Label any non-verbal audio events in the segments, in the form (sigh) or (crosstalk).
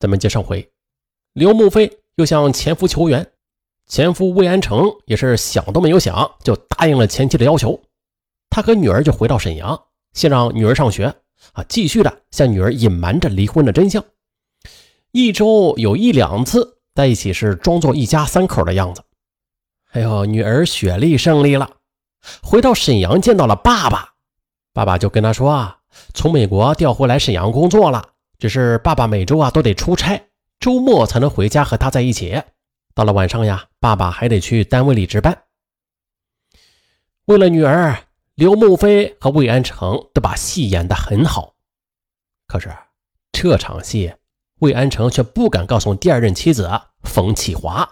咱们接上回，刘慕飞又向前夫求援，前夫魏安成也是想都没有想就答应了前妻的要求。他和女儿就回到沈阳，先让女儿上学，啊，继续的向女儿隐瞒着离婚的真相。一周有一两次在一起，是装作一家三口的样子。哎呦，女儿雪莉胜利了，回到沈阳见到了爸爸，爸爸就跟他说啊，从美国调回来沈阳工作了。只是爸爸每周啊都得出差，周末才能回家和他在一起。到了晚上呀，爸爸还得去单位里值班。为了女儿，刘慕飞和魏安成都把戏演得很好。可是这场戏，魏安成却不敢告诉第二任妻子冯启华。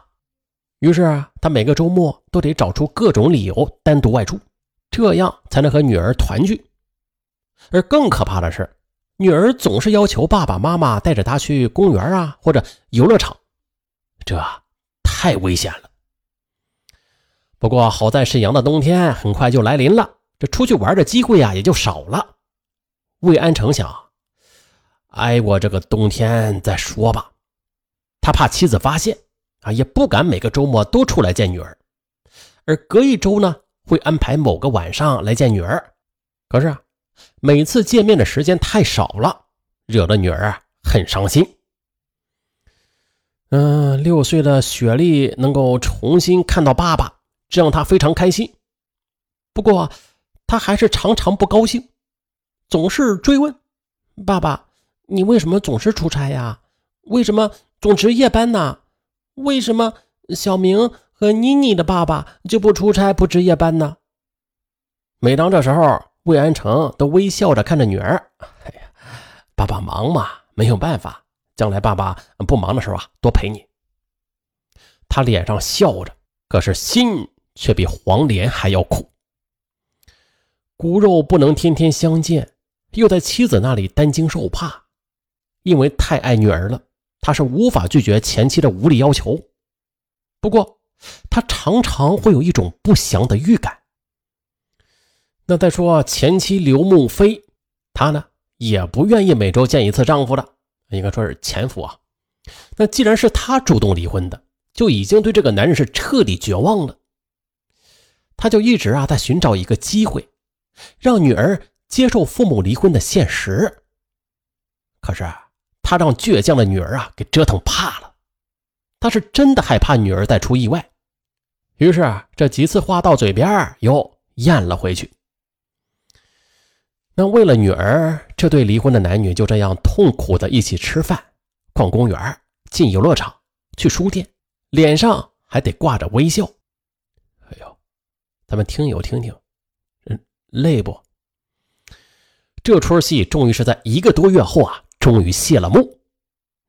于是他每个周末都得找出各种理由单独外出，这样才能和女儿团聚。而更可怕的是。女儿总是要求爸爸妈妈带着她去公园啊，或者游乐场，这太危险了。不过好在沈阳的冬天很快就来临了，这出去玩的机会啊也就少了。魏安成想，挨过这个冬天再说吧。他怕妻子发现啊，也不敢每个周末都出来见女儿，而隔一周呢会安排某个晚上来见女儿。可是。每次见面的时间太少了，惹得女儿啊很伤心。嗯，六岁的雪莉能够重新看到爸爸，这让她非常开心。不过，她还是常常不高兴，总是追问：“爸爸，你为什么总是出差呀？为什么总值夜班呢？为什么小明和妮妮的爸爸就不出差不值夜班呢？”每当这时候，魏安成都微笑着看着女儿：“哎呀，爸爸忙嘛，没有办法。将来爸爸不忙的时候啊，多陪你。”他脸上笑着，可是心却比黄连还要苦。骨肉不能天天相见，又在妻子那里担惊受怕，因为太爱女儿了，他是无法拒绝前妻的无理要求。不过，他常常会有一种不祥的预感。那再说前妻刘梦飞，她呢也不愿意每周见一次丈夫的，应该说是前夫啊。那既然是她主动离婚的，就已经对这个男人是彻底绝望了。他就一直啊在寻找一个机会，让女儿接受父母离婚的现实。可是他让倔强的女儿啊给折腾怕了，他是真的害怕女儿再出意外。于是这几次话到嘴边又咽了回去。那为了女儿，这对离婚的男女就这样痛苦的一起吃饭、逛公园、进游乐场、去书店，脸上还得挂着微笑。哎呦，咱们听友听听，嗯，累不？这出戏终于是在一个多月后啊，终于谢了幕。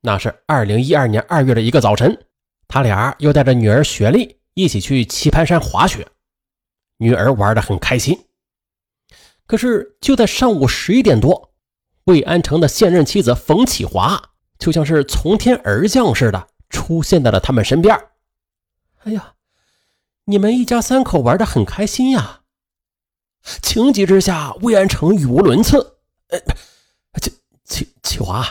那是二零一二年二月的一个早晨，他俩又带着女儿雪莉一起去棋盘山滑雪，女儿玩的很开心。可是就在上午十一点多，魏安成的现任妻子冯启华就像是从天而降似的出现在了他们身边。哎呀，你们一家三口玩的很开心呀！情急之下，魏安成语无伦次：“呃，启启启华，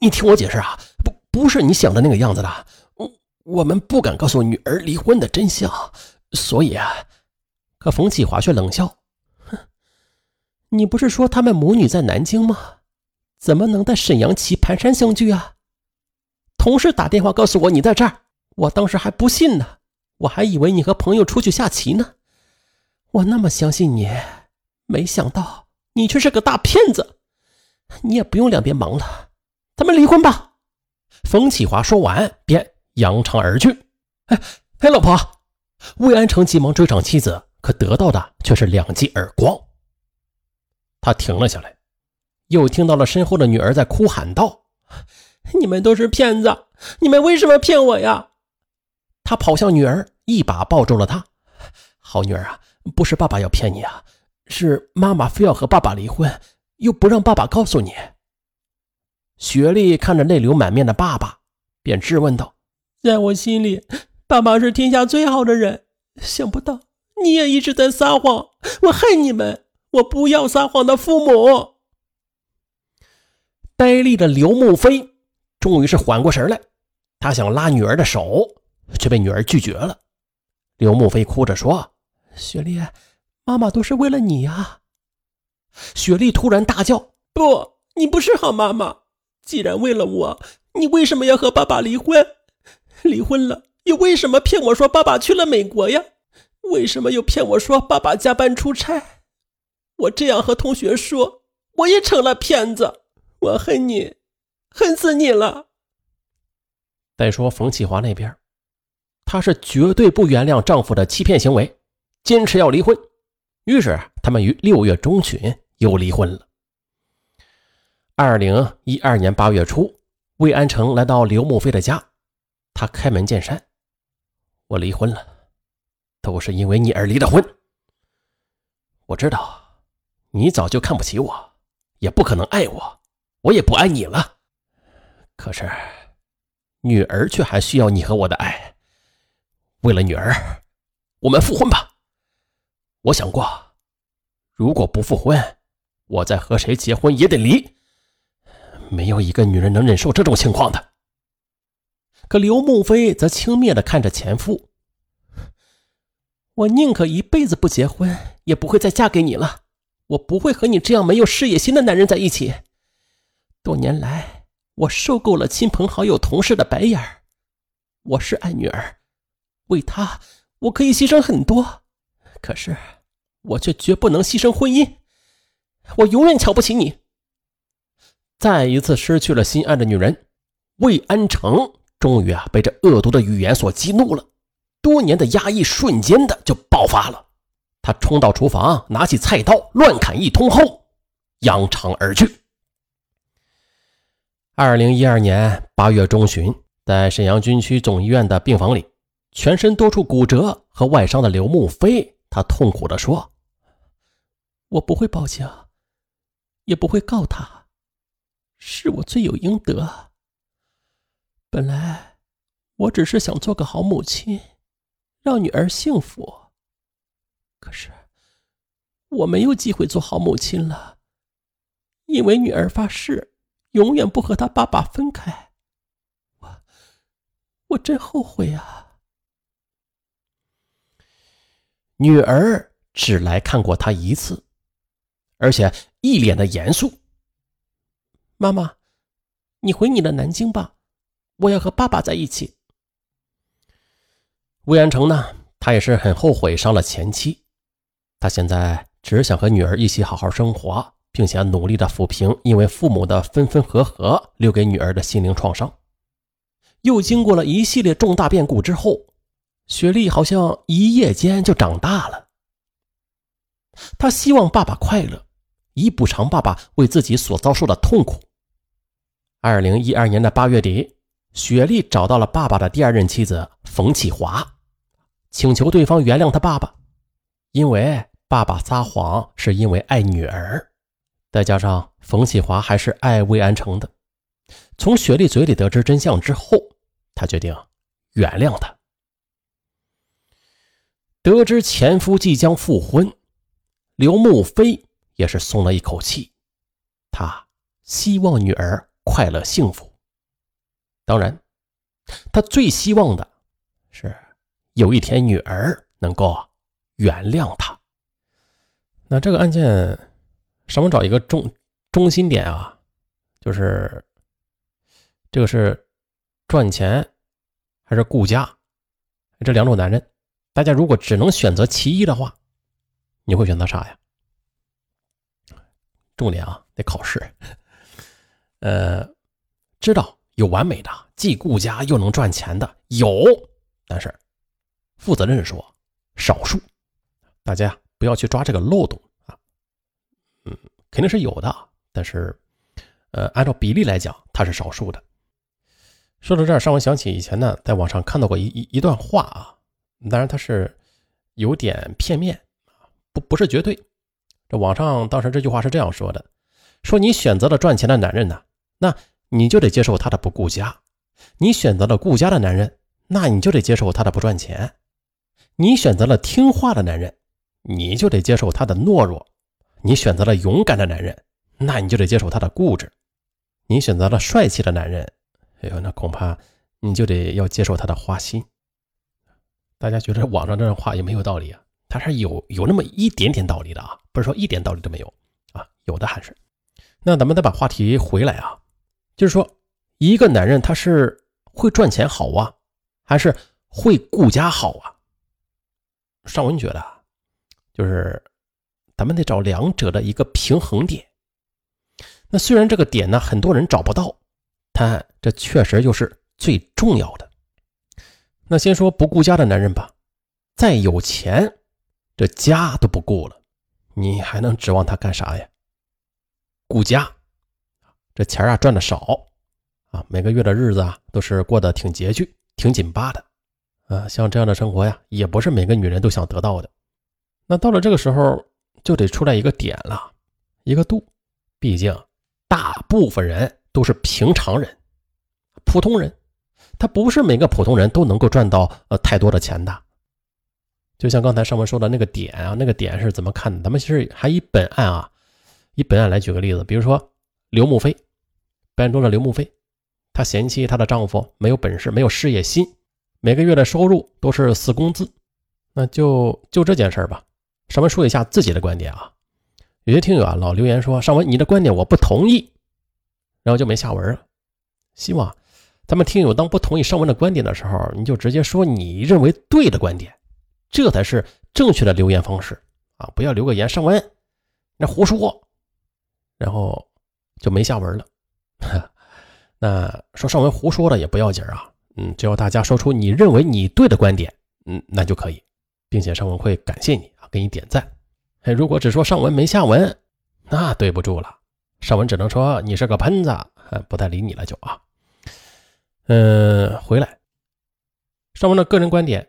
你听我解释啊，不不是你想的那个样子的。我我们不敢告诉女儿离婚的真相，所以啊。”可冯启华却冷笑。你不是说他们母女在南京吗？怎么能在沈阳棋盘山相聚啊？同事打电话告诉我你在这儿，我当时还不信呢，我还以为你和朋友出去下棋呢。我那么相信你，没想到你却是个大骗子。你也不用两边忙了，咱们离婚吧。冯启华说完便扬长而去。哎哎，老婆！魏安成急忙追上妻子，可得到的却是两记耳光。他停了下来，又听到了身后的女儿在哭喊道：“你们都是骗子！你们为什么骗我呀？”他跑向女儿，一把抱住了她。“好女儿啊，不是爸爸要骗你啊，是妈妈非要和爸爸离婚，又不让爸爸告诉你。”雪莉看着泪流满面的爸爸，便质问道：“在我心里，爸爸是天下最好的人，想不到你也一直在撒谎，我恨你们！”我不要撒谎的父母。呆立的刘慕飞终于是缓过神来，他想拉女儿的手，却被女儿拒绝了。刘慕飞哭着说：“雪莉，妈妈都是为了你呀。”雪莉突然大叫：“不，你不是好妈妈！既然为了我，你为什么要和爸爸离婚？离婚了，又为什么骗我说爸爸去了美国呀？为什么又骗我说爸爸加班出差？我这样和同学说，我也成了骗子！我恨你，恨死你了！”再说冯启华那边，她是绝对不原谅丈夫的欺骗行为，坚持要离婚。于是他们于六月中旬。又离婚了。二零一二年八月初，魏安成来到刘慕飞的家，他开门见山：“我离婚了，都是因为你而离的婚。我知道你早就看不起我，也不可能爱我，我也不爱你了。可是女儿却还需要你和我的爱。为了女儿，我们复婚吧。我想过，如果不复婚。”我再和谁结婚也得离，没有一个女人能忍受这种情况的。可刘梦飞则轻蔑的看着前夫：“ (laughs) 我宁可一辈子不结婚，也不会再嫁给你了。我不会和你这样没有事业心的男人在一起。多年来，我受够了亲朋好友、同事的白眼儿。我是爱女儿，为她我可以牺牲很多，可是我却绝不能牺牲婚姻。”我永远瞧不起你。再一次失去了心爱的女人，魏安成终于啊被这恶毒的语言所激怒了，多年的压抑瞬间的就爆发了。他冲到厨房，拿起菜刀乱砍一通后，扬长而去。二零一二年八月中旬，在沈阳军区总医院的病房里，全身多处骨折和外伤的刘慕飞，他痛苦地说：“我不会报警。”也不会告他，是我罪有应得。本来我只是想做个好母亲，让女儿幸福。可是我没有机会做好母亲了，因为女儿发誓永远不和她爸爸分开。我我真后悔啊！女儿只来看过他一次。而且一脸的严肃。妈妈，你回你的南京吧，我要和爸爸在一起。魏安成呢，他也是很后悔伤了前妻，他现在只想和女儿一起好好生活，并且努力的抚平因为父母的分分合合留给女儿的心灵创伤。又经过了一系列重大变故之后，雪莉好像一夜间就长大了。她希望爸爸快乐。以补偿爸爸为自己所遭受的痛苦。二零一二年的八月底，雪莉找到了爸爸的第二任妻子冯启华，请求对方原谅他爸爸，因为爸爸撒谎是因为爱女儿，再加上冯启华还是爱魏安成的。从雪莉嘴里得知真相之后，他决定原谅他。得知前夫即将复婚，刘慕飞。也是松了一口气，他希望女儿快乐幸福。当然，他最希望的是有一天女儿能够原谅他。那这个案件，上面找一个中中心点啊，就是这个是赚钱还是顾家这两种男人，大家如果只能选择其一的话，你会选择啥呀？重点啊，得考试。呃，知道有完美的，既顾家又能赚钱的有，但是负责任说，少数。大家不要去抓这个漏洞啊。嗯，肯定是有的，但是呃，按照比例来讲，它是少数的。说到这儿，让我想起以前呢，在网上看到过一一一段话啊，当然它是有点片面不不是绝对。这网上当时这句话是这样说的：说你选择了赚钱的男人呢，那你就得接受他的不顾家；你选择了顾家的男人，那你就得接受他的不赚钱；你选择了听话的男人，你就得接受他的懦弱；你选择了勇敢的男人，那你就得接受他的固执；你选择了帅气的男人，哎呦，那恐怕你就得要接受他的花心。大家觉得网上这样话有没有道理啊？他是有有那么一点点道理的啊，不是说一点道理都没有啊，有的还是。那咱们再把话题回来啊，就是说，一个男人他是会赚钱好啊，还是会顾家好啊？尚文觉得，就是咱们得找两者的一个平衡点。那虽然这个点呢，很多人找不到，但这确实就是最重要的。那先说不顾家的男人吧，再有钱，这家都不顾了，你还能指望他干啥呀？顾家，这钱啊赚的少啊，每个月的日子啊都是过得挺拮据、挺紧巴的啊。像这样的生活呀，也不是每个女人都想得到的。那到了这个时候，就得出来一个点了，一个度。毕竟，大部分人都是平常人、普通人，他不是每个普通人都能够赚到呃太多的钱的。就像刚才上面说的那个点啊，那个点是怎么看的？咱们其实还以本案啊。以本案来举个例子，比如说刘木飞，本案中的刘木飞，她嫌弃她的丈夫没有本事、没有事业心，每个月的收入都是死工资。那就就这件事吧，上文说一下自己的观点啊。有些听友啊老留言说上文你的观点我不同意，然后就没下文了。希望咱们听友当不同意上文的观点的时候，你就直接说你认为对的观点，这才是正确的留言方式啊！不要留个言上文那胡说。然后就没下文了。(laughs) 那说上文胡说了也不要紧啊，嗯，只要大家说出你认为你对的观点，嗯，那就可以，并且上文会感谢你，给你点赞。哎，如果只说上文没下文，那对不住了，上文只能说你是个喷子，不太理你了就啊。嗯，回来，上文的个人观点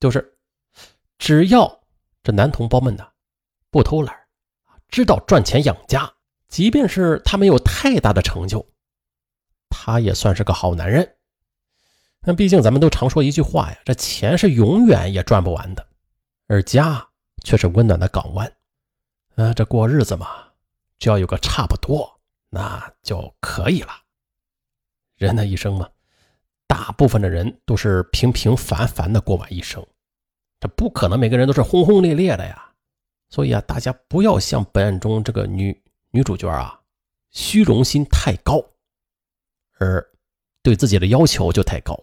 就是，只要这男同胞们呢不偷懒，知道赚钱养家。即便是他没有太大的成就，他也算是个好男人。那毕竟咱们都常说一句话呀，这钱是永远也赚不完的，而家却是温暖的港湾。啊，这过日子嘛，只要有个差不多，那就可以了。人的一生嘛，大部分的人都是平平凡凡的过完一生，这不可能每个人都是轰轰烈烈的呀。所以啊，大家不要像本案中这个女。女主角啊，虚荣心太高，而对自己的要求就太高，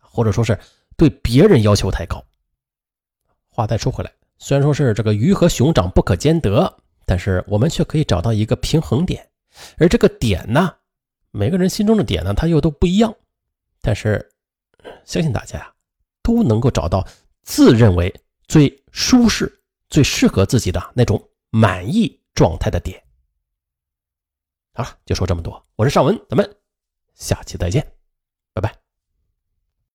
或者说是对别人要求太高。话再说回来，虽然说是这个鱼和熊掌不可兼得，但是我们却可以找到一个平衡点。而这个点呢，每个人心中的点呢，它又都不一样。但是相信大家呀，都能够找到自认为最舒适、最适合自己的那种满意状态的点。好了，就说这么多。我是尚文，咱们下期再见。